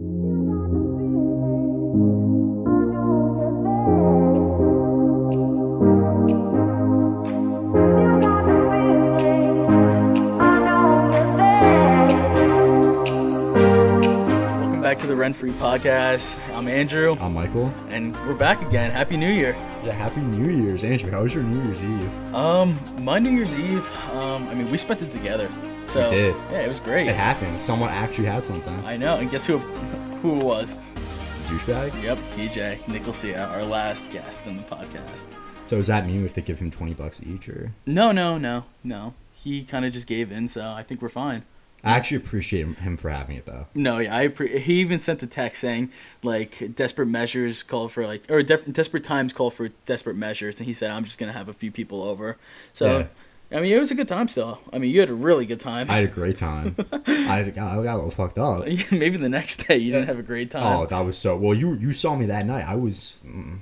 Welcome back to the Rent Free Podcast. I'm Andrew, I'm Michael. and we're back again. Happy New Year. Yeah, happy New Year's, Andrew. How was your New Year's Eve? Um, my New Year's Eve. Um, I mean, we spent it together. So We did. yeah, it was great. It happened. Someone actually had something. I know, and guess who? Who it was? Douchebag. Yep, TJ Nicosia, our last guest in the podcast. So does that mean we have to give him twenty bucks each, or? No, no, no, no. He kind of just gave in, so I think we're fine. I actually appreciate him for having it though. No, yeah, I appre- he even sent a text saying like desperate measures call for like or de- desperate times call for desperate measures, and he said I'm just gonna have a few people over. So, I mean, it was a good time still. I mean, you had a really good time. I had a great time. I got, I got a little fucked up. Maybe the next day you didn't have a great time. Oh, that was so. Well, you you saw me that night. I was mm,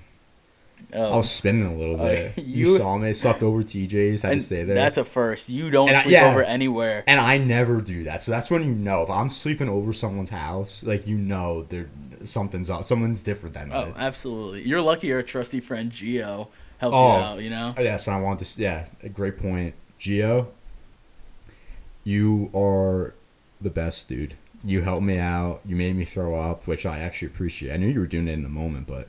Oh, I was spinning a little bit. you, you- saw me. Slept over TJ's. Had and to stay there. That's a first. You don't And I- sleep yeah. over anywhere. and I never do that. So that's when you know if I'm sleeping over someone's house, like you know there something's up. Someone's different that Oh, absolutely. You're lucky your trusty friend Gio helped Oh. you out. You know. Yes, and I want this. Yeah, a great point, Geo, You are the best, dude. You helped me out. You made me throw up, which I actually appreciate. I knew you were doing it in the moment, but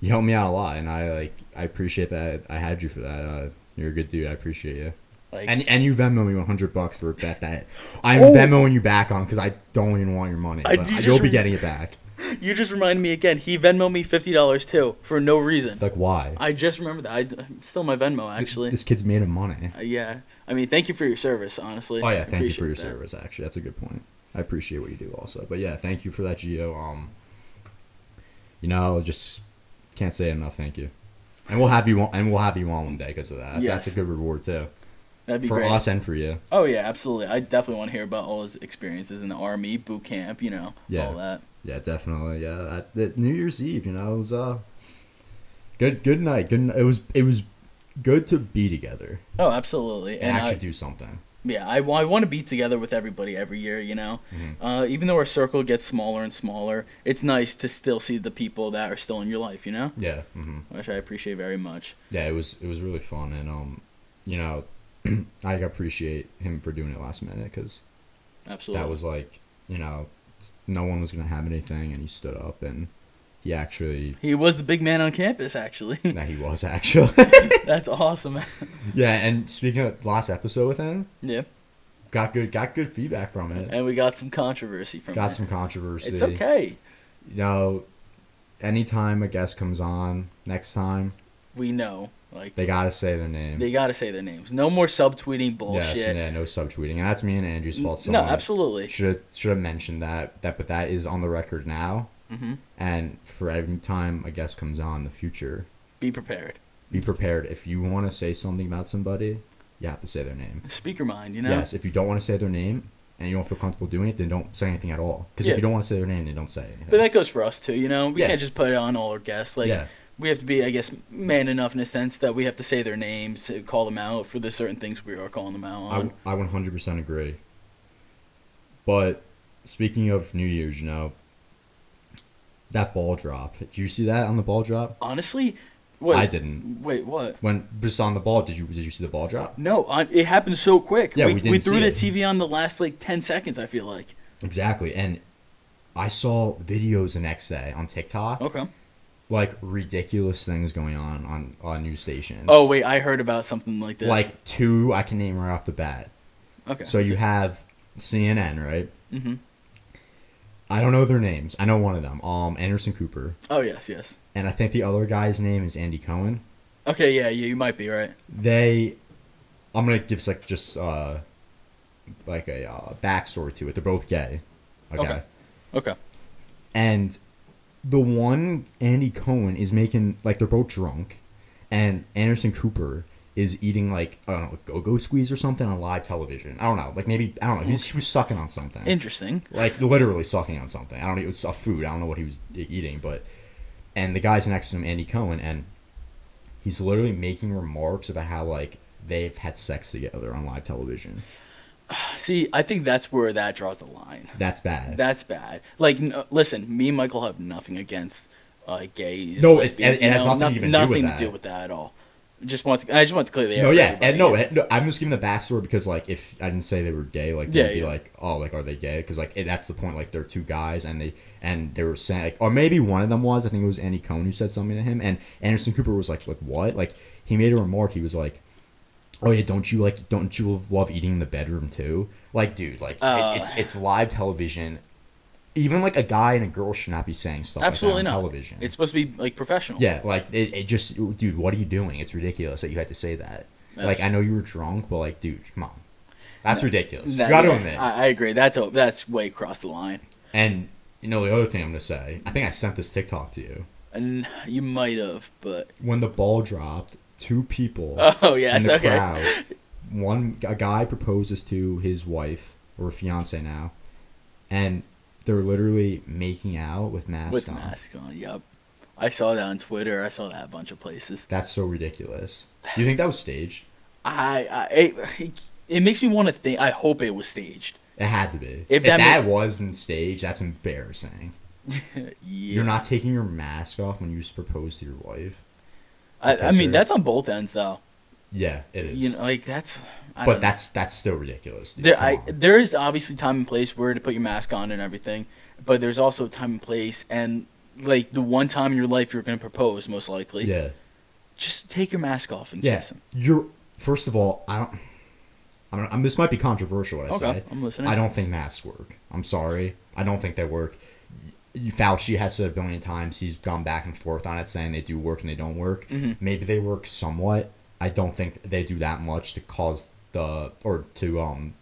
you helped me out a lot, and I like. I appreciate that. I had you for that. Uh, you're a good dude. I appreciate you. Like, And and you Venmo me 100 bucks for a bet that I'm Oh. Venmoing you back on because I don't even want your money. I- But you you'll just be getting it back. you just reminded me again. He Venmo me fifty dollars too for no reason. Like why? I just remembered that. I still my Venmo actually. This kid's made of money. Uh, yeah. I mean, thank you for your service. Honestly. Oh yeah, thank you for your that. service. Actually, that's a good point. I appreciate what you do also. But yeah, thank you for that, Geo. Um, you know, just can't say enough. Thank you, and we'll have you on, and we'll have you on one day because of that. That's- That's a good reward too That'd be great. for great. us and for you. Oh yeah, absolutely. I definitely want to hear about all his experiences in the army, boot camp. You know, Yeah. all that. Yeah, definitely. Yeah, that New Year's Eve. You know, it was uh, good. Good night. Good. It was. It was good to be together Oh, absolutely. and, And actually I, do something. yeah, I, I want to be together with everybody every year. You know, Mm-hmm. uh, even though our circle gets smaller and smaller, it's nice to still see the people that are still in your life. You know, Yeah. hmm which I appreciate very much. Yeah, it was. It was really fun, and um, you know, I appreciate him for doing it last minute because Absolutely. that was like you know no one was gonna have anything and he stood up and he actually He was the big man on campus. Actually, that he was actually that's awesome. yeah and speaking of last episode with him yeah, got good got good feedback from it and we got some controversy from got some controversy It's okay. you know anytime a guest comes on next time We know, like they gotta say their name they got to say their names. No more subtweeting bullshit. yes yeah no subtweeting and that's me and Andrew's fault no, absolutely. should have should have mentioned that that but that is on the record now hmm and for every time a guest comes on in the future Be prepared. be prepared. If you want to say something about somebody, you have to say their name. Speaker mind, you know. Yes. If you don't want to say their name and you don't feel comfortable doing it, then don't say anything at all. Because Yeah. if you don't want to say their name, then don't say anything. But that goes for us too, you know. We Yeah. can't just put it on all our guests. Like yeah. We have to be, I guess, man enough in a sense that we have to say their names, uh, call them out for the certain things we are calling them out on. I, I 100% agree. But speaking of New Year's, you know, that ball drop. Did you see that on the ball drop? Honestly, wait, I didn't. Wait, what? When just on the ball, did you did you see the ball drop? No, on, it happened so quick. Yeah, we, we didn't threw the it. TV on the last like ten seconds. I feel like. Exactly. And I saw videos the next day on TikTok, Okay. Like ridiculous things going on on on news stations. Oh wait, I heard about something like this. like two I can name right off the bat. okay. So you have CNN, right? hmm I don't know their names. I know one of them. Um, Anderson Cooper, Oh yes, yes. and I think the other guy's name is Andy Cohen. Okay, yeah, yeah, you might be right. They, I'm gonna give like just uh, like a uh, backstory to it. They're both gay. Okay. Okay. Okay. And the one Andy Cohen is making like they're both drunk, and Anderson Cooper is eating like I don't know go go squeeze or something on live television. I don't know, like maybe I don't know. He's, he was sucking on something. Interesting. like literally sucking on something. I don't know. It was a food. I don't know what he was eating, but and the guy's next to him, Andy Cohen, and he's literally making remarks about how like they've had sex together on live television. See, I think that's where that draws the line. That's bad. That's bad. Like, n- listen, me and Michael have nothing against uh, gays. No, it's- lesbians, it- it has nothing to even do with nothing that. to do with that at all. Just want to, I just want to clear the air. no, yeah, and no, no, I'm just giving the backstory because like if I didn't say they were gay, like they'd Yeah, be yeah. like, oh, like are they gay? Because like it, that's the point. Like they're two guys, and they and they were saying like, or maybe one of them was. I think it was Andy Cohen who said something to him, and Anderson Cooper was like, like what? Like he made a remark. He was like, oh yeah, don't you like, don't you love eating in the bedroom too? Like, dude, like Uh. it, it's it's live television. Even like a guy and a girl should not be saying stuff Absolutely like not. television. It's supposed to be like professional. Yeah, like it, it just, dude, what are you doing? It's ridiculous that you had to say that. Like I know you were drunk, but like, dude, come on, that's ridiculous. That- you gotta yeah, admit. I, I agree. That's a, that's way across the line. and you know the other thing I'm gonna say, I think I sent this TikTok to you. And you might have, but When the ball dropped, two people oh yes, in the okay. crowd, one a guy proposes to his wife or fiance now, and they're literally making out with masks With on. masks on. Yep. I saw that on Twitter. I saw that a bunch of places. That's so ridiculous. Do you think that was staged? I, I it, it makes me want to think. I hope it was staged. It had to be. If If, that that, ma- wasn't staged, that's embarrassing. yeah. You're not taking your mask off when you propose to your wife. I, I mean, that's on both ends, though. Yeah, it is. You know, like that's. I but don't know. that's that's still ridiculous. Dude. there. I there is obviously time and place where to put your mask on and everything, but there's also time and place and like the one time in your life you're gonna propose, most likely. yeah, Just take your mask off and yeah. kiss him. You're first of all, I don't. I don't. I'm, this might be controversial. I Okay, say. I'm listening. I don't think masks work. I'm sorry. I don't think they work. Fauci has said a billion times. He's gone back and forth on it, saying they do work and they don't work. Mhm. Maybe they work somewhat. I don't think they do that much to cause the or to um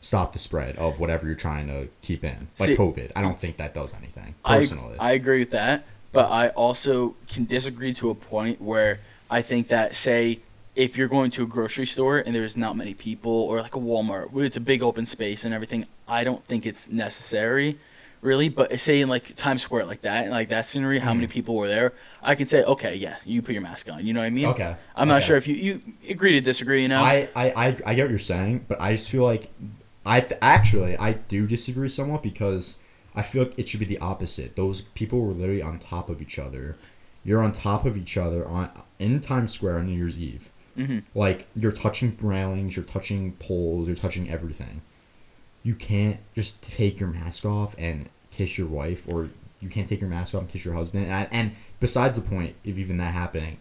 stop the spread of whatever you're trying to keep in, like See- COVID. I don't think that does anything I, personally. I agree with that, but I also can disagree to a point where I think that, say, if you're going to a grocery store and there's not many people, or like a Walmart where it's a big open space and everything, I don't think it's necessary, really. But say in like Times Square, like that, like that scenery, how many people were there? I can say, okay, yeah, you put your mask on. You know what I mean? Okay, I'm not sure if you you agree to disagree. You know? I, I, I, I get what you're saying, but I just feel like I th- actually I do disagree somewhat because I feel like it should be the opposite. Those people were literally on top of each other. You're on top of each other on in Times Square on New Year's Eve. hmm Like you're touching railings, you're touching poles, you're touching everything. You can't just take your mask off and kiss your wife, or you can't take your mask off and kiss your husband. And, I, and besides the point of even that happening,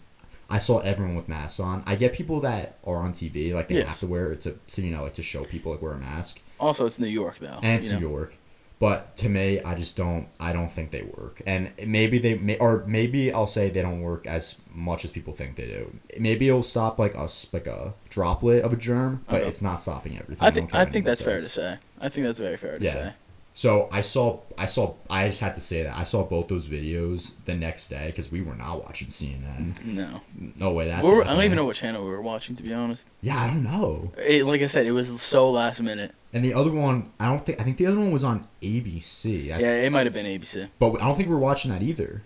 I saw everyone with masks on. I get people that are on TV, like they Yes. have to wear it to, to, you know, like to show people like wear a mask, Also, it's New York though. and it's you know? New York. But to me, I just don't. I don't think they work, and maybe they may, or maybe I'll say they don't work as much as people think they do. Maybe it'll stop like us, like a droplet of a germ, but Okay. it's not stopping everything. I think care I think that's fair to say. I think that's very fair to Yeah. say. So I saw, I saw, I just had to say that I saw both those videos the next day because we were not watching CNN. No, No way, that's. We were- I don't even know what channel we were watching. To be honest, Yeah, I don't know. it, like I said, it was so last minute. And the other one, I don't think. I think the other one was on ABC. That's, yeah, it might have been ABC. But I don't think we're watching that either.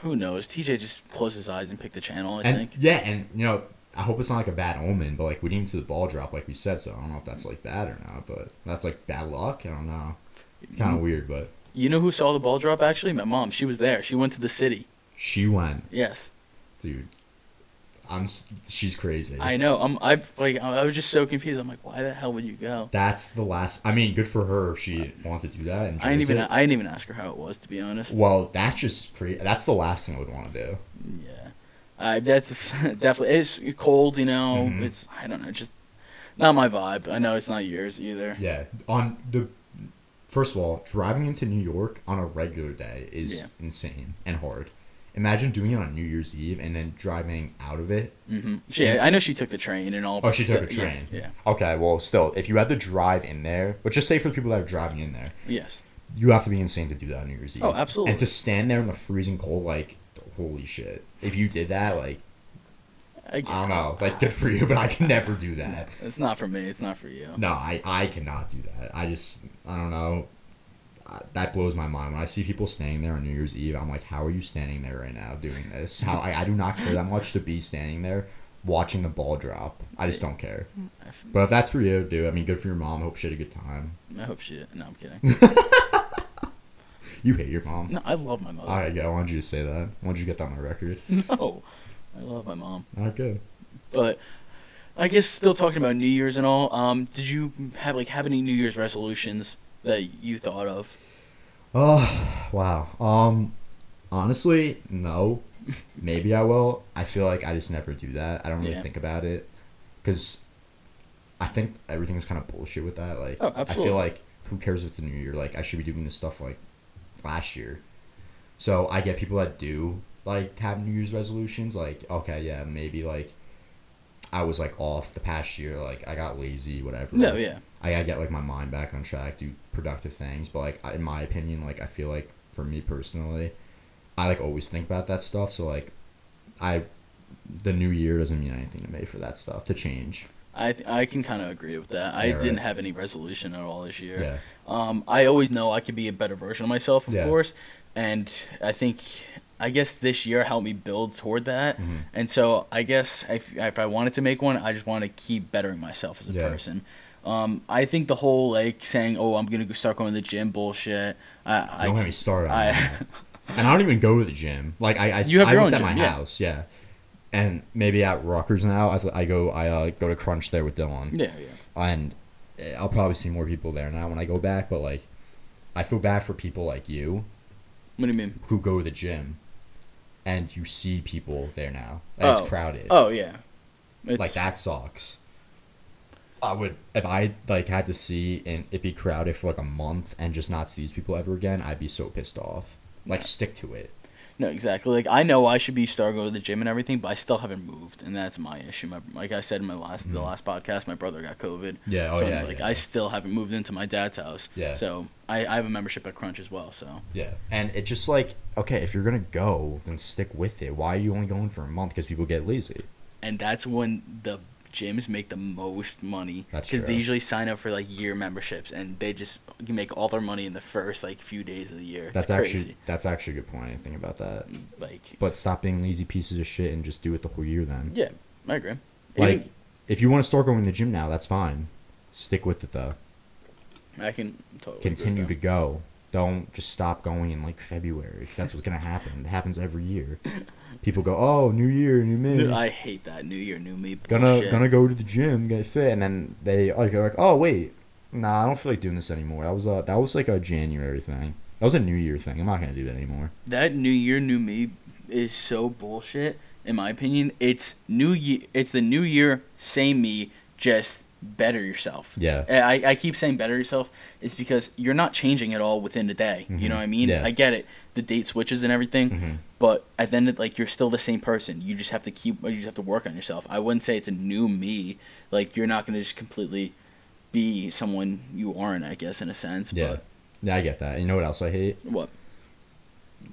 Who knows? TJ just closed his eyes and picked the channel. I and think. yeah, and you know, I hope it's not like a bad omen, but like we didn't see the ball drop like we said, so I don't know if that's like bad or not, but that's like bad luck. I don't know. Kind of weird, but You know who saw the ball drop? Actually, my mom. She was there. She went to the city. she went, Yes, dude. I'm. s- She's crazy. I know. I'm. I like. I was just so confused. I'm like, why the hell would you go? That's the last. I mean, good for her if she wanted to do that. And I didn't even. I didn't even ask her how it was. To be honest. Well, that's just crazy. That's the last thing I would want to do. Yeah, uh, that's definitely. It's cold. You know. Mhm. It's. I don't know. Just not my vibe. I know it's not yours either. Yeah. On the first of all, driving into New York on a regular day is Yeah. insane and hard. Imagine doing it on New Year's Eve and then driving out of it hmm She. Yeah. I know she took the train and all. Oh, she took a still- yeah, train. Yeah. Okay, well, still, if you had to drive in there, but just say for the people that are driving in there, Yes. you have to be insane to do that on New Year's Eve. Oh, absolutely. And to stand there in the freezing cold, like, holy shit. If you did that, like, I, I don't know, like, good for you, but I can never do that. It's not for me. It's not for you. No, I, I cannot do that. I just, I don't know. That blows my mind. When I see people standing there on New Year's Eve, I'm like, how are you standing there right now doing this? How I, I do not care that much to be standing there watching the ball drop. I just don't care. Mm-hmm. But if that's for you, dude, I mean, good for your mom. Hope she had a good time. I hope she. No, I'm kidding. You hate your mom. No, I love my mother. All right, yeah, I wanted you to say that. I wanted you to get that on the record. No, I love my mom. Right, good. But I guess still talking about New Year's and all. Um, did you have like have any New Year's resolutions that you thought of? Oh, wow. Um, honestly, no. Maybe I will. I feel like I just never do that. I don't really Yeah. think about it because I think everything everything's kind of bullshit with that. Like, Oh, I feel like who cares if it's a new year? Like, I should be doing this stuff like last year. So I get people that do like have New Year's resolutions. Like, okay, yeah, maybe like I was like off the past year. Like, I got lazy, whatever. No, yeah. I gotta get like my mind back on track, do productive things. But like in my opinion, like I feel like for me personally, I like always think about that stuff. So like, I, the new year doesn't mean anything to me for that stuff to change. I th- I can kind of agree with that. I Yeah, right. didn't have any resolution at all this year. Yeah, Um, I always know I could be a better version of myself, of Yeah. course, and I think I guess this year helped me build toward that. Mhm. And so I guess if, if I wanted to make one, I just want to keep bettering myself as a Yeah. person. Um, I think the whole like saying, "Oh, I'm gonna start going to the gym" bullshit. I, don't I, get me started on I- that. And I don't even go to the gym. Like I, I, You have I your own at my yeah. house, yeah. And maybe at Rockers now, I, I go, I uh, go to Crunch there with Dylan. yeah, yeah. and eh, I'll probably see more people there now when I go back. But like, I feel bad for people like you What do you mean? who go to the gym, and you see people there now. Oh. It's crowded. Oh yeah, it's, like that sucks. I would if I like had to see and it be crowded for like a month and just not see these people ever again. I'd be so pissed off. Like stick to it. No, exactly. Like I know I should be start going to the gym and everything, but I still haven't moved, and that's my issue. My, like I said in my last the Mhm. last podcast, my brother got COVID. Yeah. Oh so yeah. like yeah, I still haven't moved into my dad's house. Yeah. So I, I have a membership at Crunch as well. So Yeah, and it just like okay, if you're gonna go, then stick with it. Why are you only going for a month? Because people get lazy. and that's when the gyms make the most money because they usually sign up for like year memberships and they just make all their money in the first like few days of the year. That's it's crazy. actually that's actually a good point. I think about that. Mm, like But stop being lazy pieces of shit and just do it the whole year then. yeah, I agree. Like, Even- if you want to start going to the gym now, that's fine. Stick with it though. I can totally Continue to go. Don't just stop going in like February. 'cause that's what's gonna happen. It happens every year. People go, "Oh, New Year, new me." I hate that New Year, New Me. gonna gonna go to the gym, get fit, and then they oh, like are like, "Oh, wait, nah, I don't feel like doing this anymore." That was a that was like a January thing. That was a New Year thing. I'm not gonna do that anymore. that New Year, New Me is so bullshit. In my opinion, it's New Year. It's the New Year, same me, just better yourself. Yeah. I, I keep saying better yourself. It's because you're not changing at all within a day. You know what I mean? Yeah. I get it. The date switches and everything, Mhm. but at the end, of, like you're still the same person. You just have to keep. You just have to work on yourself. I wouldn't say it's a new me. Like you're not gonna just completely be someone you aren't. I guess in a sense. Yeah. Yeah, I get that. You know what else I hate? What?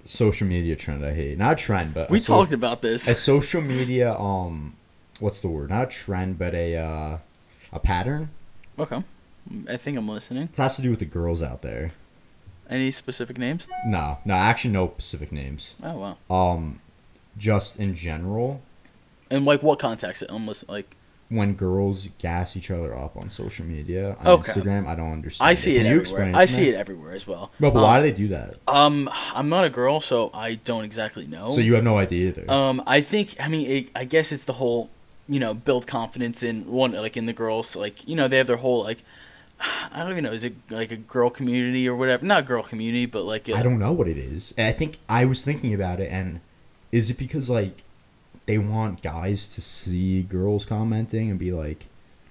Social media trend I hate. Not a trend, but We a so- talked about this. a social media um what's the word? Not a trend, but a uh a pattern. Okay. I think I'm listening. It has to do with the girls out there. Any specific names? No, no, actually no specific names. Oh wow. Um just in general, And like what context? I'm listening. Like when girls gas each other up on social media on Okay. Instagram, I don't understand. I see it Can you everywhere. explain I see it everywhere as well. No, but um, why do they do that? Um, I'm not a girl, so I don't exactly know. So you have no idea either. Um, I think I mean it, I guess it's the whole, you know, build confidence in one like in the girls like you know they have their whole like, I don't even know is it like a girl community or whatever not girl community but like I don't know what it is. And I think I was thinking about it, and is it because like they want guys to see girls commenting and be like,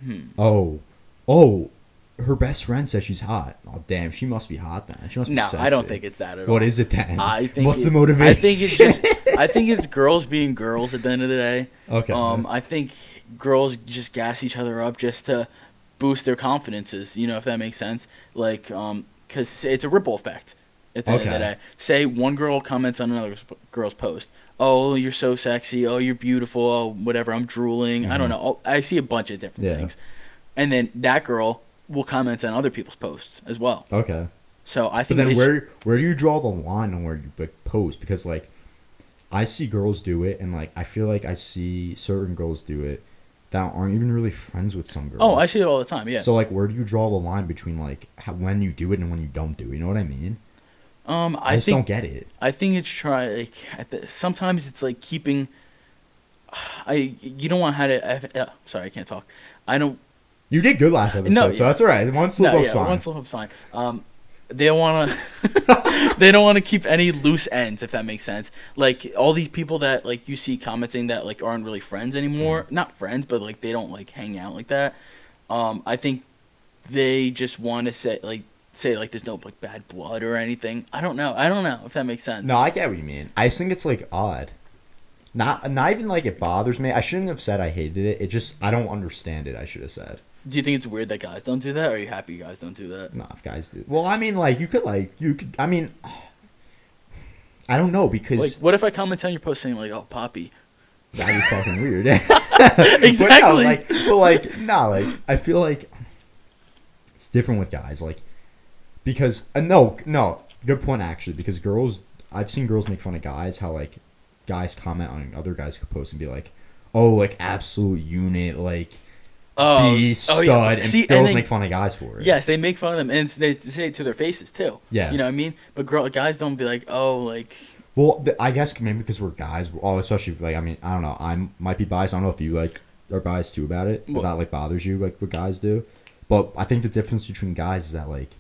Hmm. "Oh, oh, her best friend says she's hot. Oh, damn, she must be hot then. She must be no I don't think it's that at all. What is it then? I think What's it- the motivation? I think it's just I think it's girls being girls at the end of the day. okay. Um, I think girls just gas each other up just to boost their confidences. You know, if that makes sense. Like, um, because it's a ripple effect. At the end of the day, say one girl comments on another girl's post. Oh, you're so sexy. Oh, you're beautiful. Oh, whatever. I'm drooling. I don't know. Oh, I see a bunch of different Mm-hmm. Yeah. things, and then that girl will comment on other people's posts as well. okay. So I But think. then they sh- where where do you draw the line on where you like, post? Because like, I see girls do it, and like I feel like I see certain girls do it that aren't even really friends with some girls. Oh, I see it all the time. Yeah. So like, where do you draw the line between like how, when you do it and when you don't do it? You know what I mean? um, I, I, just think don't get it. I think it's try like at the, sometimes it's like keeping. I you don't want how to. Uh, sorry, I can't talk. I don't. You did good last episode, No, so yeah. that's all right. One slip no, up's yeah, fine. one slip up's fine. Um, they don't want to. they don't want to keep any loose ends, if that makes sense. Like all these people that like you see commenting that like aren't really friends anymore. Mm. Not friends, but like they don't like hang out like that. Um, I think they just want to say like say like there's no like bad blood or anything. I don't know. I don't know if that makes sense. No, I get what you mean. I think it's like odd. Not not even like it bothers me. I shouldn't have said I hated it. It just I don't understand it. I should have said. Do you think it's weird that guys don't do that, or are you happy guys don't do that? No, if guys do. Well, I mean, like you could like you could. I mean, I don't know because Like, what if I comment on your post saying like, "Oh, Poppy"? that'd be fucking weird. exactly. But no, like, but like, nah, like, I feel like it's different with guys, like, because uh, no, no, good point actually, because girls, I've seen girls make fun of guys, how like, guys comment on other guys' posts and be like, oh, like absolute unit, like, Um, oh, beast, oh, stud, yeah. and See, girls they- make fun of guys for it. Yes, they make fun of them, and they say it to their faces too. Yeah. you know what I mean. But girl, guys don't be like, "Oh, like." Well, I guess maybe because we're guys, oh, especially like I mean, I don't know, I might be biased. I don't know if you like are biased too about it. Well- that like bothers you, like what guys do. But I think the difference between guys is that like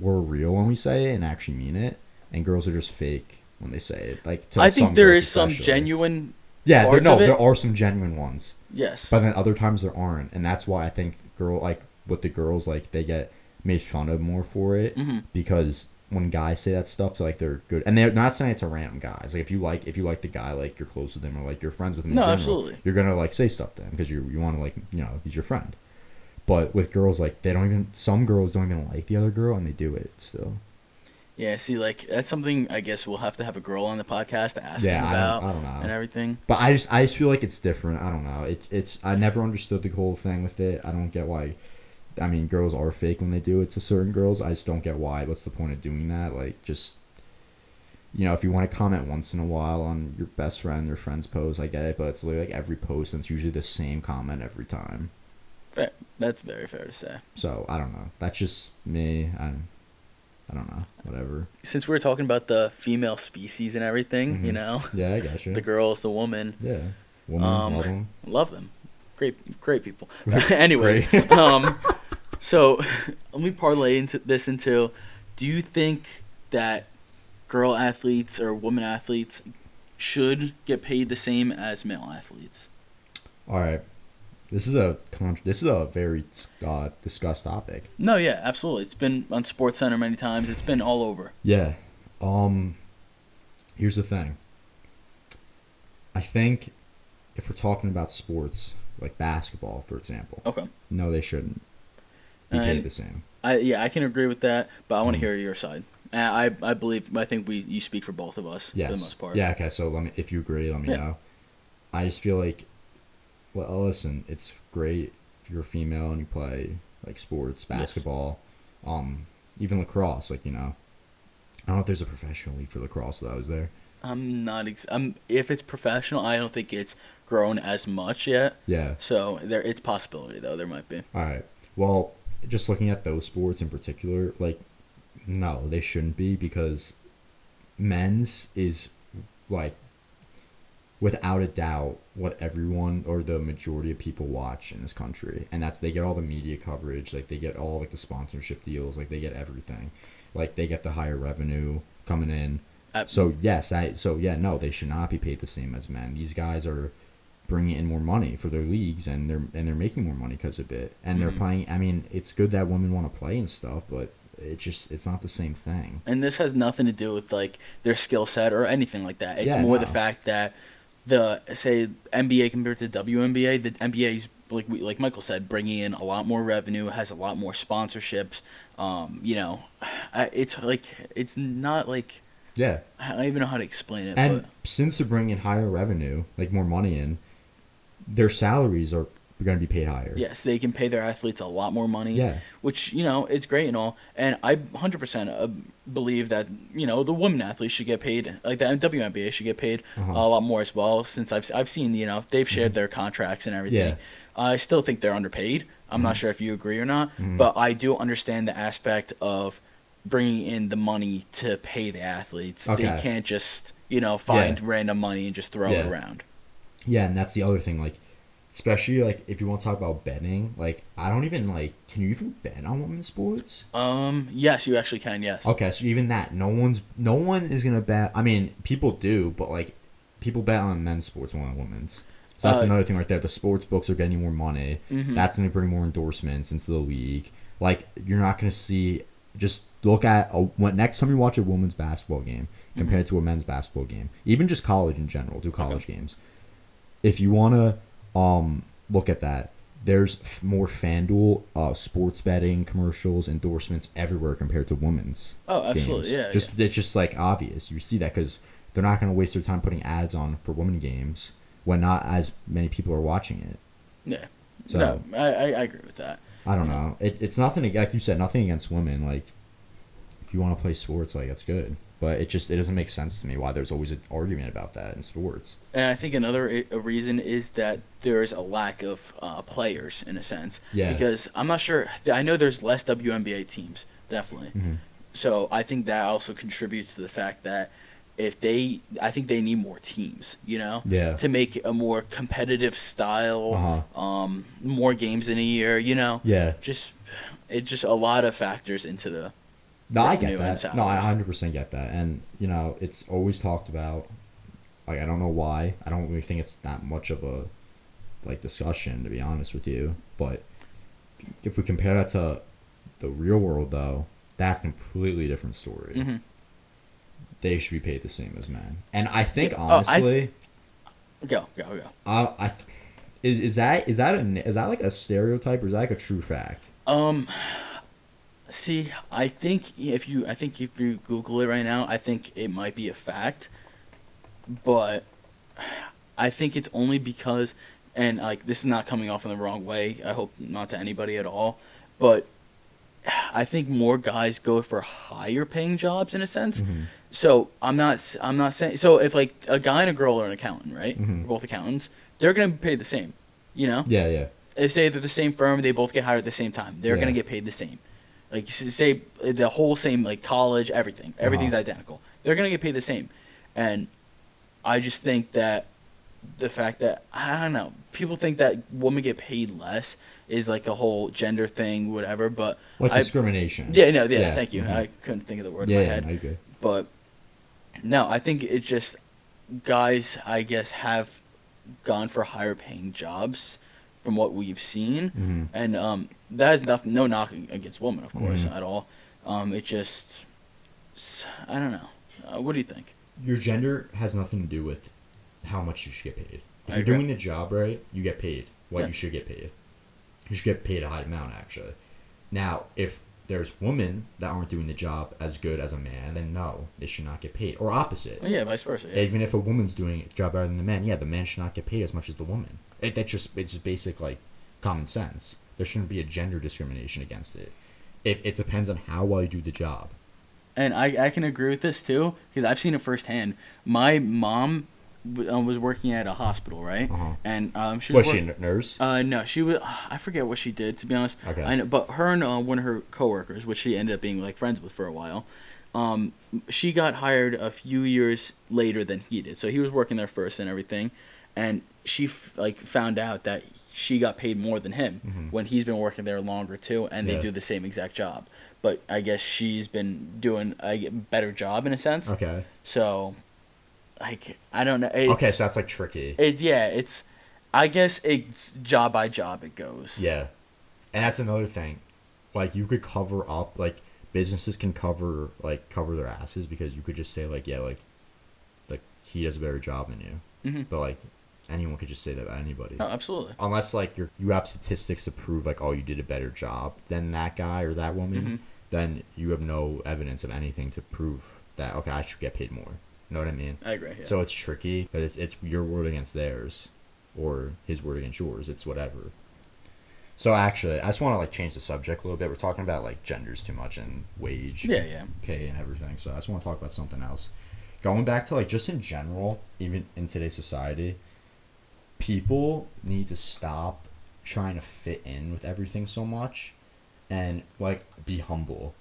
we're real when we say it and actually mean it, and girls are just fake when they say it. Like to I think there is some genuine. Yeah, there, no, there are some genuine ones, Yes. but then other times there aren't, and that's why I think girl like with the girls like they get made fun of more for it hmm because when guys say that stuff, it's like they're good, and they're not saying it to random guys. Like if you like if you like the guy, like you're close with him or like you're friends with him. No, general, absolutely. You're gonna like say stuff to him because you you want to like you know he's your friend. But with girls, like they don't even some girls don't even like the other girl, and they do it still. Yeah. See, like that's something I guess we'll have to have a girl on the podcast to ask Yeah, him I about don't, I don't know. and everything. But I just I just feel like it's different. I don't know. It it's I never understood the whole thing with it. I don't get why. I mean, girls are fake when they do it to certain girls. I just don't get why. What's the point of doing that? Like, just you know, if you want to comment once in a while on your best friend, your friend's post, I get it. But it's literally like every post, and it's usually the same comment every time. Fair. That's very fair to say. So I don't know. That's just me. I, I don't know. Whatever. Since we were talking about the female species and everything, you Mhm. know, Yeah, I got you. the girls, the woman, yeah, woman, Um, love 'em. love them. Great, great people. anyway, Great. um, so let me parlay into this into: Do you think that girl athletes or women athletes should get paid the same as male athletes? All right. This is a con- this is a very uh, discussed topic. No, yeah, absolutely. It's been on Sports Center many times. It's been all over. Yeah. Um here's the thing. I think if we're talking about sports, like basketball, for example, Okay. no, they shouldn't be paid the same. I yeah, I can agree with that, but I want to Mhm. hear your side. I I believe I think we you speak for both of us Yes. for the most part. Yeah. Okay. So let me, if you agree, let me Yeah. know. I just feel like, well, listen, it's great if you're a female and you play like sports, Yes. basketball, um, even lacrosse. Like you know, I don't know if there's a professional league for lacrosse though. Is there? I'm not. Ex- I'm if it's professional, I don't think it's grown as much yet. Yeah. So there, it's possibility though. There might be. All right. Well, just looking at those sports in particular, like, no, they shouldn't be because men's is like, without a doubt, what everyone or the majority of people watch in this country, and that's they get all the media coverage, like they get all like the sponsorship deals, like they get everything, like they get the higher revenue coming in. Uh, So yes, I so yeah, no, they should not be paid the same as men. These guys are bringing in more money for their leagues, and they're and they're making more money because of it. And they're Mhm. playing. I mean, it's good that women want to play and stuff, but it just it's not the same thing. and this has nothing to do with like their skill set or anything like that. It's Yeah, more the fact that the say NBA compared to WNBA, the NBA's like we, like Michael said, bringing in a lot more revenue, has a lot more sponsorships. Um, you know, it's like it's not like Yeah, I don't even know how to explain it. and but since they're bringing in higher revenue, like more money in, their salaries are going to be paid higher. Yes, they can pay their athletes a lot more money. Yeah. Which, you know, it's great and all. And I 100% uh, believe that, you know, the women athletes should get paid, like the WNBA should get paid Uh-huh. a lot more as well, since I've, I've seen, you know, they've shared their contracts and everything. Yeah. Mm-hmm. I still think they're underpaid. I'm not sure if you agree or not, but I do understand the aspect of bringing in the money to pay the athletes. They can't just, you know, find Yeah. random money and just throw it around. Yeah, and that's the other thing. Like, especially like if you want to talk about betting, like I don't even like. Can you even bet on women's sports? Um, yes, you actually can, yes. Okay, so even that, no one's, no one is gonna bet. I mean, people do, but like, people bet on men's sports more than women's. So that's Uh, another thing right there. The sports books are getting more money. Mhm. That's gonna bring more endorsements into the league. Like, you're not gonna see. Just look at a, when next time you watch a women's basketball game compared to a men's basketball game, even just college in general. Do college games. If you wanna um look at that, there's f- more FanDuel uh, sports betting commercials, endorsements everywhere compared to women's Oh, absolutely, games. yeah, Just it's just like obvious. You see that because they're not going to waste their time putting ads on for women games when not as many people are watching it. Yeah. So- no, I, I, I agree with that. I don't know. It, it's nothing like you said. Nothing against women. Like if you want to play sports, like that's good. But it just it doesn't make sense to me why there's always an argument about that in sports. And I think another reason is that there is a lack of uh, players in a sense. Yeah. Because I'm not sure. I know there's less WNBA teams, definitely. Mhm. So I think that also contributes to the fact that if they, I think they need more teams. You know. Yeah. To make a more competitive style, Uh-huh. um, more games in a year. You know. Yeah. Just, it just a lot of factors into the. No, I get that. No, I hundred percent get that. And you know, it's always talked about. Like I don't know why. I don't really think it's that much of a like discussion to be honest with you. But if we compare that to the real world, though, that's a completely different story. Mhm. They should be paid the same as men. And I think Yeah, oh, I- honestly, Go go go. I, I, th- is, is that is that a is that like a stereotype or is that like a true fact? Um, see, I think if you, I think if you Google it right now, I think it might be a fact, but I think it's only because, and like this is not coming off in the wrong way. I hope not to anybody at all, but I think more guys go for higher paying jobs in a sense. Mhm. So I'm not, I'm not saying. So if like a guy and a girl are an accountant, right? Mhm. We're both accountants. They're gonna be paid the same, you know Yeah, yeah, if say they're the same firm, they both get hired at the same time. They're Yeah. gonna get paid the same. Like say the whole same like college, everything, everything's Uh-huh. identical. They're gonna get paid the same, and I just think that the fact that I don't know, people think that women get paid less is like a whole gender thing, whatever. But like I, discrimination. yeah, no, yeah, Yeah, thank you. mhm. I couldn't think of the word yeah, in my head. you're. But no, I think it's just guys, I guess, have gone for higher paying jobs from what we've seen. Mhm. And um, that has nothing, no knocking against women, of course, Mhm. at all. Um, it just, I don't know. Uh, what do you think? Your gender has nothing to do with how much you should get paid. If I you're agree. doing the job right, you get paid what Yeah. you should get paid. You should get paid a high amount, actually. Now, if there's women that aren't doing the job as good as a man, then no, they should not get paid. Or opposite. Oh, yeah, vice versa. Yeah. Even if a woman's doing a job better than the man, yeah, the man should not get paid as much as the woman. It, that's just it's just basic like common sense. There shouldn't be a gender discrimination against it. It, it depends on how well you do the job. And I, I can agree with this too because I've seen it firsthand. My mom uh, was working at a hospital, right? Uh-huh. And um, she Was was she a nurse? Uh, no, she was. I forget what she did to be honest. Okay. I know, but her and uh, one of her coworkers, which she ended up being like friends with for a while, um, she got hired a few years later than he did. So he was working there first and everything, and she f- like found out that she got paid more than him Mhm. when he's been working there longer too, and they do the same exact job. But I guess she's been doing a better job in a sense. Okay. So, like, I don't know. It's, okay, so that's like tricky. it yeah, it's. I guess it's job by job it goes. Yeah. And that's another thing. Like you could cover up like businesses can cover like cover their asses because you could just say like yeah like like he does a better job than you. Mhm. But like anyone could just say that about anybody. Oh, absolutely. Unless like you're, you have statistics to prove like oh you did a better job than that guy or that woman, Mhm. then you have no evidence of anything to prove that okay I should get paid more. You know what I mean? I agree. Yeah. So it's tricky because it's, it's your word against theirs, or his word against yours. It's whatever. So actually, I just want to like change the subject a little bit. We're talking about like genders too much and wage, Yeah, yeah. pay, and everything. So I just want to talk about something else. Going back to like just in general, even in today's society, people need to stop trying to fit in with everything so much, and like be humble.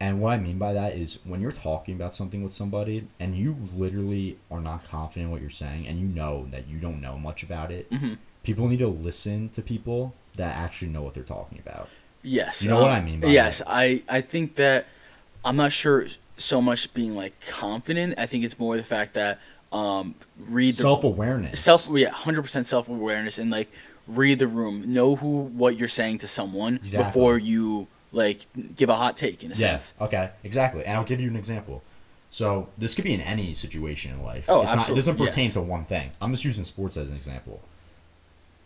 And what I mean by that is when you're talking about something with somebody and you literally are not confident in what you're saying and you know that you don't know much about it, Mhm. People need to listen to people that actually know what they're talking about. Yes. You know what um, I mean by yes, that? I I think that I'm not sure so much being like confident. I think it's more the fact that um read the Self awareness. self yeah, hundred percent self awareness and like read the room, know who what you're saying to someone Exactly. before you like give a hot take in a Yeah. sense. Okay. Exactly. And I'll give you an example. So this could be in any situation in life. Oh, it's not, it absolutely, doesn't pertain yes. to one thing. I'm just using sports as an example.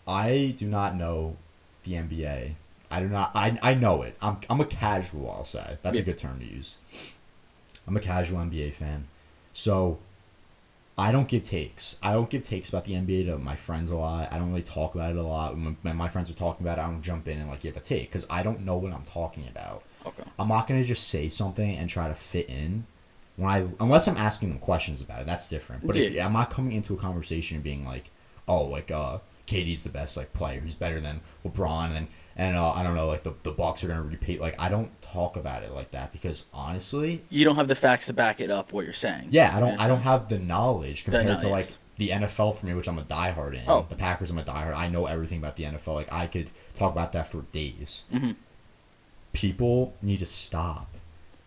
I do not know the NBA. I do not. I, I know it. I'm I'm a casual. I'll say that's a good term to use. I'm a casual NBA fan, so I don't give takes. I don't give takes about the NBA to my friends a lot. I don't really talk about it a lot. When, my friends are talking about it, I don't jump in and like give a take because I don't know what I'm talking about. Okay. I'm not gonna just say something and try to fit in when I unless I'm asking them questions about it. That's different. But if I'm not coming into a conversation and being like, oh, like uh, KD's the best like player. He's better than LeBron and and uh, I don't know, like the the Bucks are gonna repeat. Like I don't talk about it like that because honestly, You don't have the facts to back it up what you're saying. yeah, I don't I don't have the knowledge compared no- to like the NFL for me, which I'm a diehard in. Oh. The Packers, I'm a diehard. I know everything about the NFL. Like I could talk about that for days. Mhm. People need to stop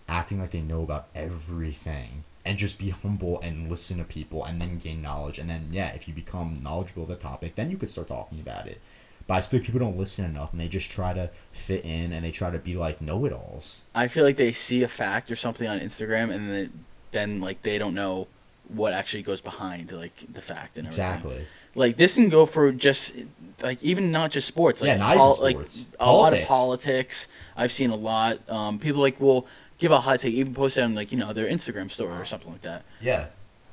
acting like they know about everything and just be humble and listen to people and then gain knowledge. And then yeah, if you become knowledgeable of the topic, then you could start talking about it. But I feel like people don't listen enough and they just try to fit in and they try to be like know-it-alls. I feel like they see a fact or something on Instagram and then then like they don't know what actually goes behind like the fact and everything. Exactly. Like this can go for just like even not just sports. Like Yeah, not even pol- sports. Like a lot of Politics. I've seen a lot. Um, people like will give a hot take, even post it on like you know their Instagram story or something like that, Yeah.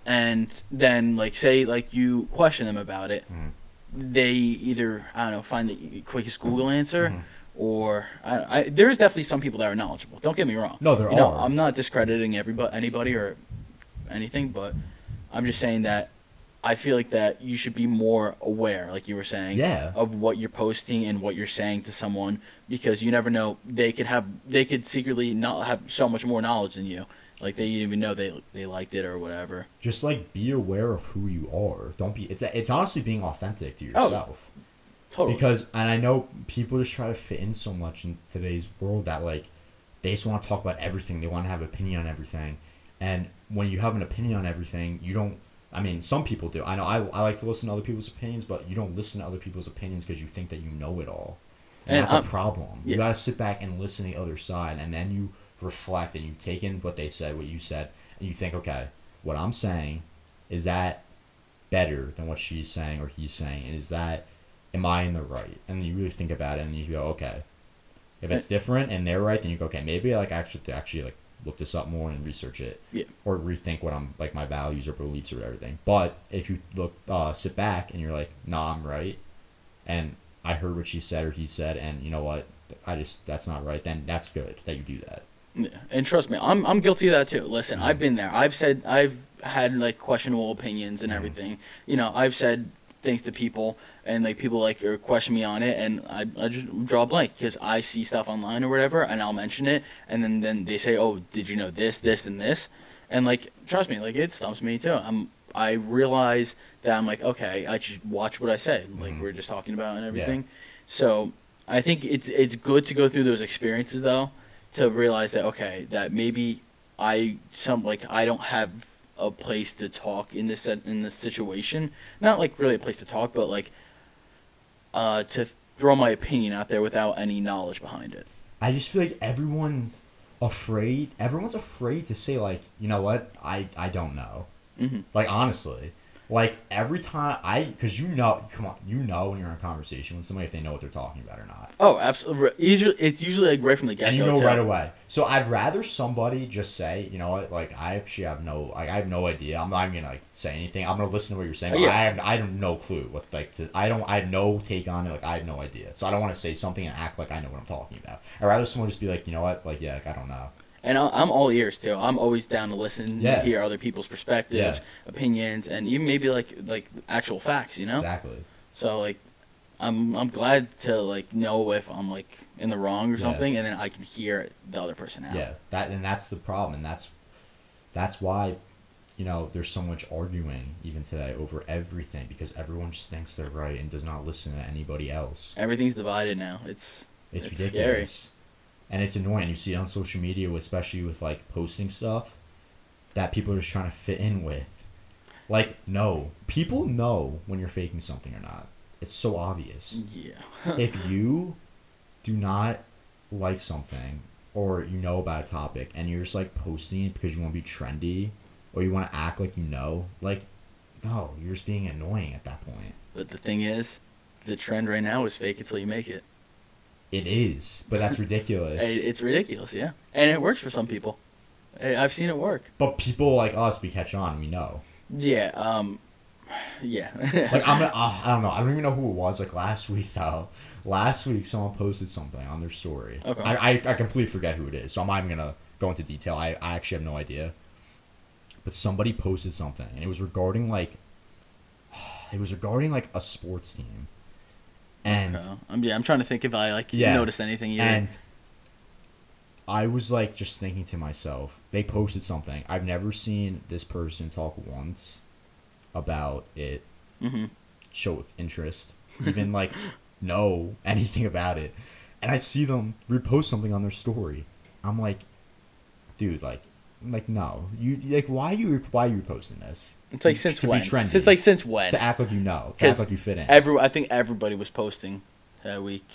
and then like say like you question them about it. Mhm. They either I don't know find the quickest Google answer. Mhm. Or I, I, there's definitely some people that are knowledgeable. Don't get me wrong. No, there You know. I'm not discrediting everybody, anybody or anything, but I'm just saying that I feel like that you should be more aware, like you were saying, Yeah. of what you're posting and what you're saying to someone, because you never know they could have they could secretly not have so much more knowledge than you, like they didn't even know they they liked it or whatever. just like be aware of who you are. Don't be. It's it's honestly being authentic to yourself. Oh, yourself. Totally. Because and I know people just try to fit in so much in today's world that like they just want to talk about everything. They want to have opinion on everything, and when you have an opinion on everything, you don't. I mean, some people do. I know I, I like to listen to other people's opinions, but you don't listen to other people's opinions because you think that you know it all, and, And that's I'm- a um, problem. You gotta sit back and listen to the other side, and then you reflect and you take in what they said, what you said, and you think, okay, what I'm saying is that better than what she's saying or he's saying, and is that am I in the right? And you really think about it, and you go, okay, if it's different and they're right, then you go, okay, maybe like actually actually like look this up more and research it, Yeah. or rethink what I'm like my values or beliefs or everything. But if you look, uh, sit back and you're like, nah, I'm right, and I heard what she said or he said, and you know what, I just that's not right. Then that's good that you do that. Yeah, and trust me, I'm I'm guilty of that too. Listen, Mm-hmm. I've been there. I've said I've had like questionable opinions and Mhm. everything. You know, I've said things to people, and like people like or question me on it, and I, I just draw a blank because I see stuff online or whatever, and I'll mention it, and then then they say, oh, did you know this, this, and this, and like trust me, like it stumps me too. I'm I realize that I'm like okay, I should watch what I say, like Mhm. we are just talking about and everything. So I think it's it's good to go through those experiences though to realize that okay that maybe I some like I don't have a place to talk in this in this situation not like really a place to talk but like uh to throw my opinion out there without any knowledge behind it I just feel like everyone's afraid. Everyone's afraid to say like, you know what, I I don't know. hmm Like honestly, Like every time I, because you know, come on, you know when you're in a conversation with somebody if they know what they're talking about or not. Oh, absolutely. Usually, it's usually like right from the get and you know right away. So I'd rather somebody just say, you know what, like I actually have no, like I have no idea. I'm not even gonna like say anything. I'm gonna listen to what you're saying. But oh, Yeah. I have, I have no clue what like to, I don't, I have no take on it. Like I have no idea. So I don't want to say something and act like I know what I'm talking about. I'd rather someone just be like, you know what, like yeah, like, I don't know. And I- I'm all ears too. I'm always down to listen, Yeah. hear other people's perspectives, opinions, and even maybe like like actual facts. You know. Exactly. So like, I'm I'm glad to like know if I'm like in the wrong or Yeah. something, and then I can hear the other person out. Yeah, that and that's the problem, and that's that's why, you know, there's so much arguing even today over everything because everyone just thinks they're right and does not listen to anybody else. Everything's divided now. It's It's, It's ridiculous. And it's annoying. You see it on social media, especially with like posting stuff that people are just trying to fit in with. Like, no. People know when you're faking something or not. It's so obvious. yeah. if you do not like something or you know about a topic and you're just like posting it because you want to be trendy or you want to act like you know, like, no, you're just being annoying at that point. but the thing is, the trend right now is fake it till you make it. It is, but that's ridiculous. It's ridiculous, yeah, and it works for some people. I- I've seen it work. But people like us, we catch on. We know. Yeah. Um. Yeah. Like I'm, gonna, uh, I don't know. I don't even know who it was. Like last week though, last week someone posted something on their story. Okay. I, I, I completely forget who it is, so I'm not even gonna go into detail. I, I actually have no idea. But somebody posted something, and it was regarding like, it was regarding like a sports team, and Okay. I'm yeah. I'm trying to think if I like Yeah. noticed anything either. and I was like just thinking to myself, they posted something. I've never seen this person talk once about it, hmm show interest, even like know anything about it. And I see them repost something on their story. I'm like, dude, like, like no, you like why you why are you posting this? It's like since to when? Since like since when? to act like you know, to act like you fit in. Every I think everybody was posting that week.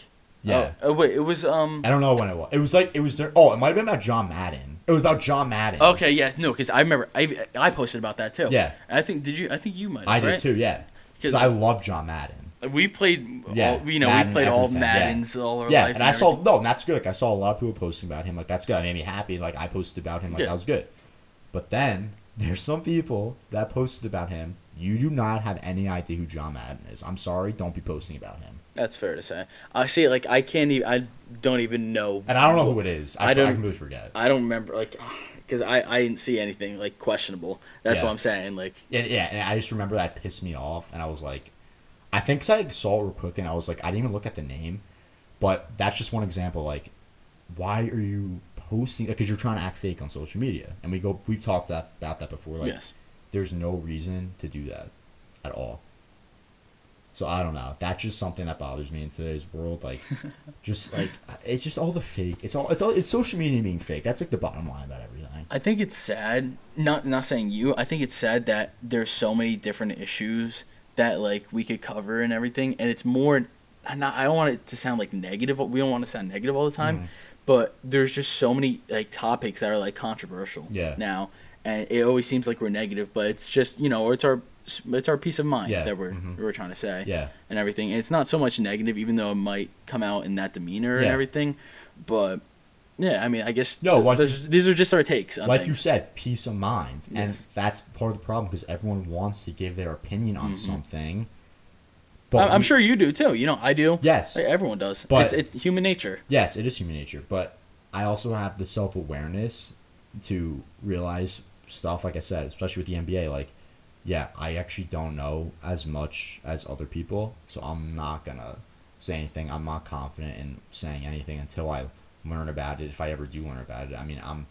Yeah. Oh, oh, wait, it was um. I don't know when it was. It was like it was there. Oh, it might have been about John Madden. It was about John Madden. Okay, yeah, no, because I remember I I posted about that too. Yeah. I think did you? I think you might. I have, did too. Yeah, Because I love John Madden. We've played. Yeah, all, you know, Madden, we played all everything, yeah. Maddens all our Yeah, life. and I saw no, and that's good. Like I saw a lot of people posting about him. Like that's good. It made me happy. Like I posted about him. Like Yeah. that was good. But then there's some people that posted about him. You do not have any idea who John Madden is. I'm sorry. Don't be posting about him. That's fair to say. I see. Like I can't even. I don't even know. And I don't know who it is. I, I don't- I completely forget. I don't remember. Like, because I I didn't see anything like questionable. That's Yeah. what I'm saying. Like, And, yeah, and I just remember that pissed me off, and I was like, I think 'cause I saw it real quick, and I was like, I didn't even look at the name, but that's just one example. Like, why are you posting? Because you're trying to act fake on social media, and we go, we've talked that, about that before. Like, yes. there's no reason to do that at all. So I don't know. That's just something that bothers me in today's world. Like, just like it's just all the fake. It's all it's all it's social media being fake. That's like the bottom line about everything. I think it's sad. Not not saying you. I think it's sad that there's so many different issues that like we could cover and everything, and it's more. Not, I don't want it to sound like negative. We don't want to sound negative all the time, Mhm. But there's just so many like topics that are like controversial. Yeah. Now, and it always seems like we're negative, but it's just you know it's our it's our peace of mind Yeah, that we're mhm. we're trying to say Yeah. and everything. And it's not so much negative, even though it might come out in that demeanor and Yeah. everything. But yeah, I mean, I guess No, like- these are just our takes. On like you said, peace of mind, and that's part of the problem because everyone wants to give their opinion on Mhm. something. I'm, I'm we- sure you do too. You know, I do. Yes, everyone does. But- it's, it's human nature. yes, it is human nature, but I also have the self awareness to realize stuff. Like I said, especially with the NBA, like yeah, I actually don't know as much as other people, so I'm not gonna say anything. I'm not confident in saying anything until I learn about it. If I ever do learn about it, I mean, I'm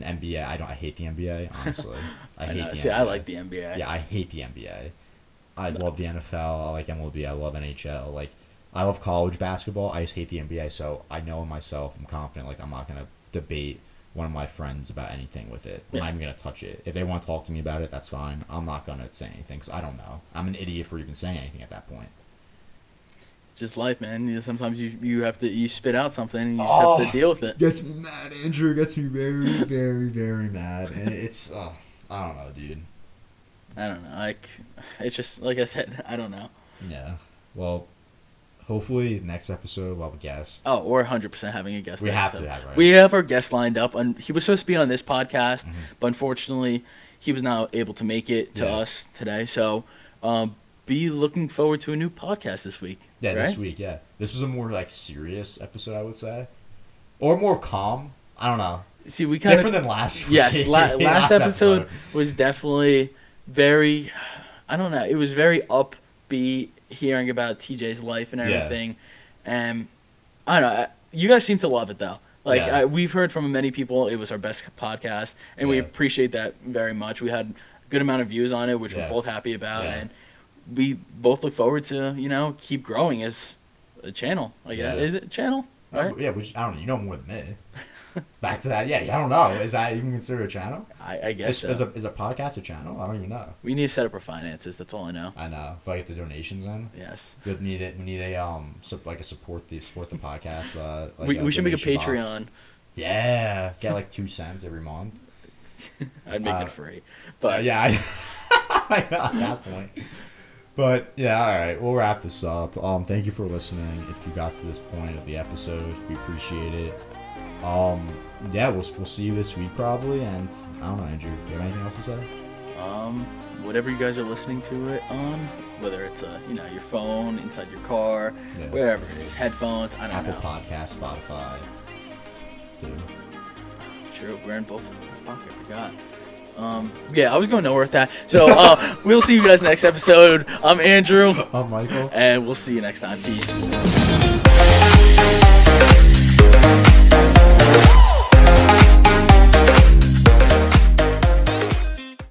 an NBA. I don't. I hate the NBA. Honestly, I I hate know. the See, NBA. I like the NBA. Yeah, I hate the NBA. I love the NFL. I like MLB. I love NHL. Like, I love college basketball. I just hate the NBA. So I know myself. I'm confident. Like, I'm not gonna debate one of my friends about anything with it. I'm not even gonna touch it. If they want to talk to me about it, that's fine. I'm not gonna say anything because I don't know. I'm an idiot for even saying anything at that point. Just life, man. You know, sometimes you you have to you spit out something and you Oh. have to deal with it. Gets me mad. Andrew gets me very, very, very mad, and it's. Uh, I don't know, dude. I don't know. Like, it's just like I said. I don't know. Yeah. Well, hopefully next episode we'll have a guest. Oh, we're 100 percent having a guest. We have to have, right? We have our guest lined up, and he was supposed to be on this podcast, Mhm. but unfortunately, he was not able to make it to Yeah. us today. So, um, be looking forward to a new podcast this week. Yeah, right? this week. Yeah, this was a more like serious episode, I would say, or more calm. I don't know. See, we kind of Different than last. Week. yes. La- last episode was definitely very. I don't know. It was very upbeat, hearing about TJ's life and Yeah. everything, and I don't know. You guys seem to love it though. Like Yeah. I, we've heard from many people, it was our best podcast, and we appreciate that very much. We had a good amount of views on it, which Yeah. we're both happy about, Yeah. and we both look forward to you know keep growing as a channel. Like Yeah. is it a channel? Uh, Right? yeah, which I don't know. You know more than me. Back to that. Yeah, I don't know. Is that even considered a channel? I, I guess Is, is, a, is a podcast a channel? I don't even know. we need to set up our finances. That's all I know. I know. If I get the donations in, Yes. we need it. We need a um, so, like a support the support the podcast. Uh, like we, we should make a donation box. Patreon. Yeah, get like two cents every month. I'd make Uh, it free. But But yeah, I, I know at that point. But yeah, all right, we'll wrap this up. Um, thank you for listening. If you got to this point of the episode, we appreciate it. Um, yeah, we'll we'll see you this week probably. And I don't know, Andrew, do you have anything else to say? um, whatever you guys are listening to it on, whether it's a you know your phone inside your car, Yeah. wherever it is, headphones. I don't Apple know. Podcast, Spotify, too. True, we're in both. Fuck, I forgot. Um, yeah, I was going nowhere with that. So uh, we'll see you guys next episode. I'm Andrew, I'm Michael. and we'll see you next time. Peace.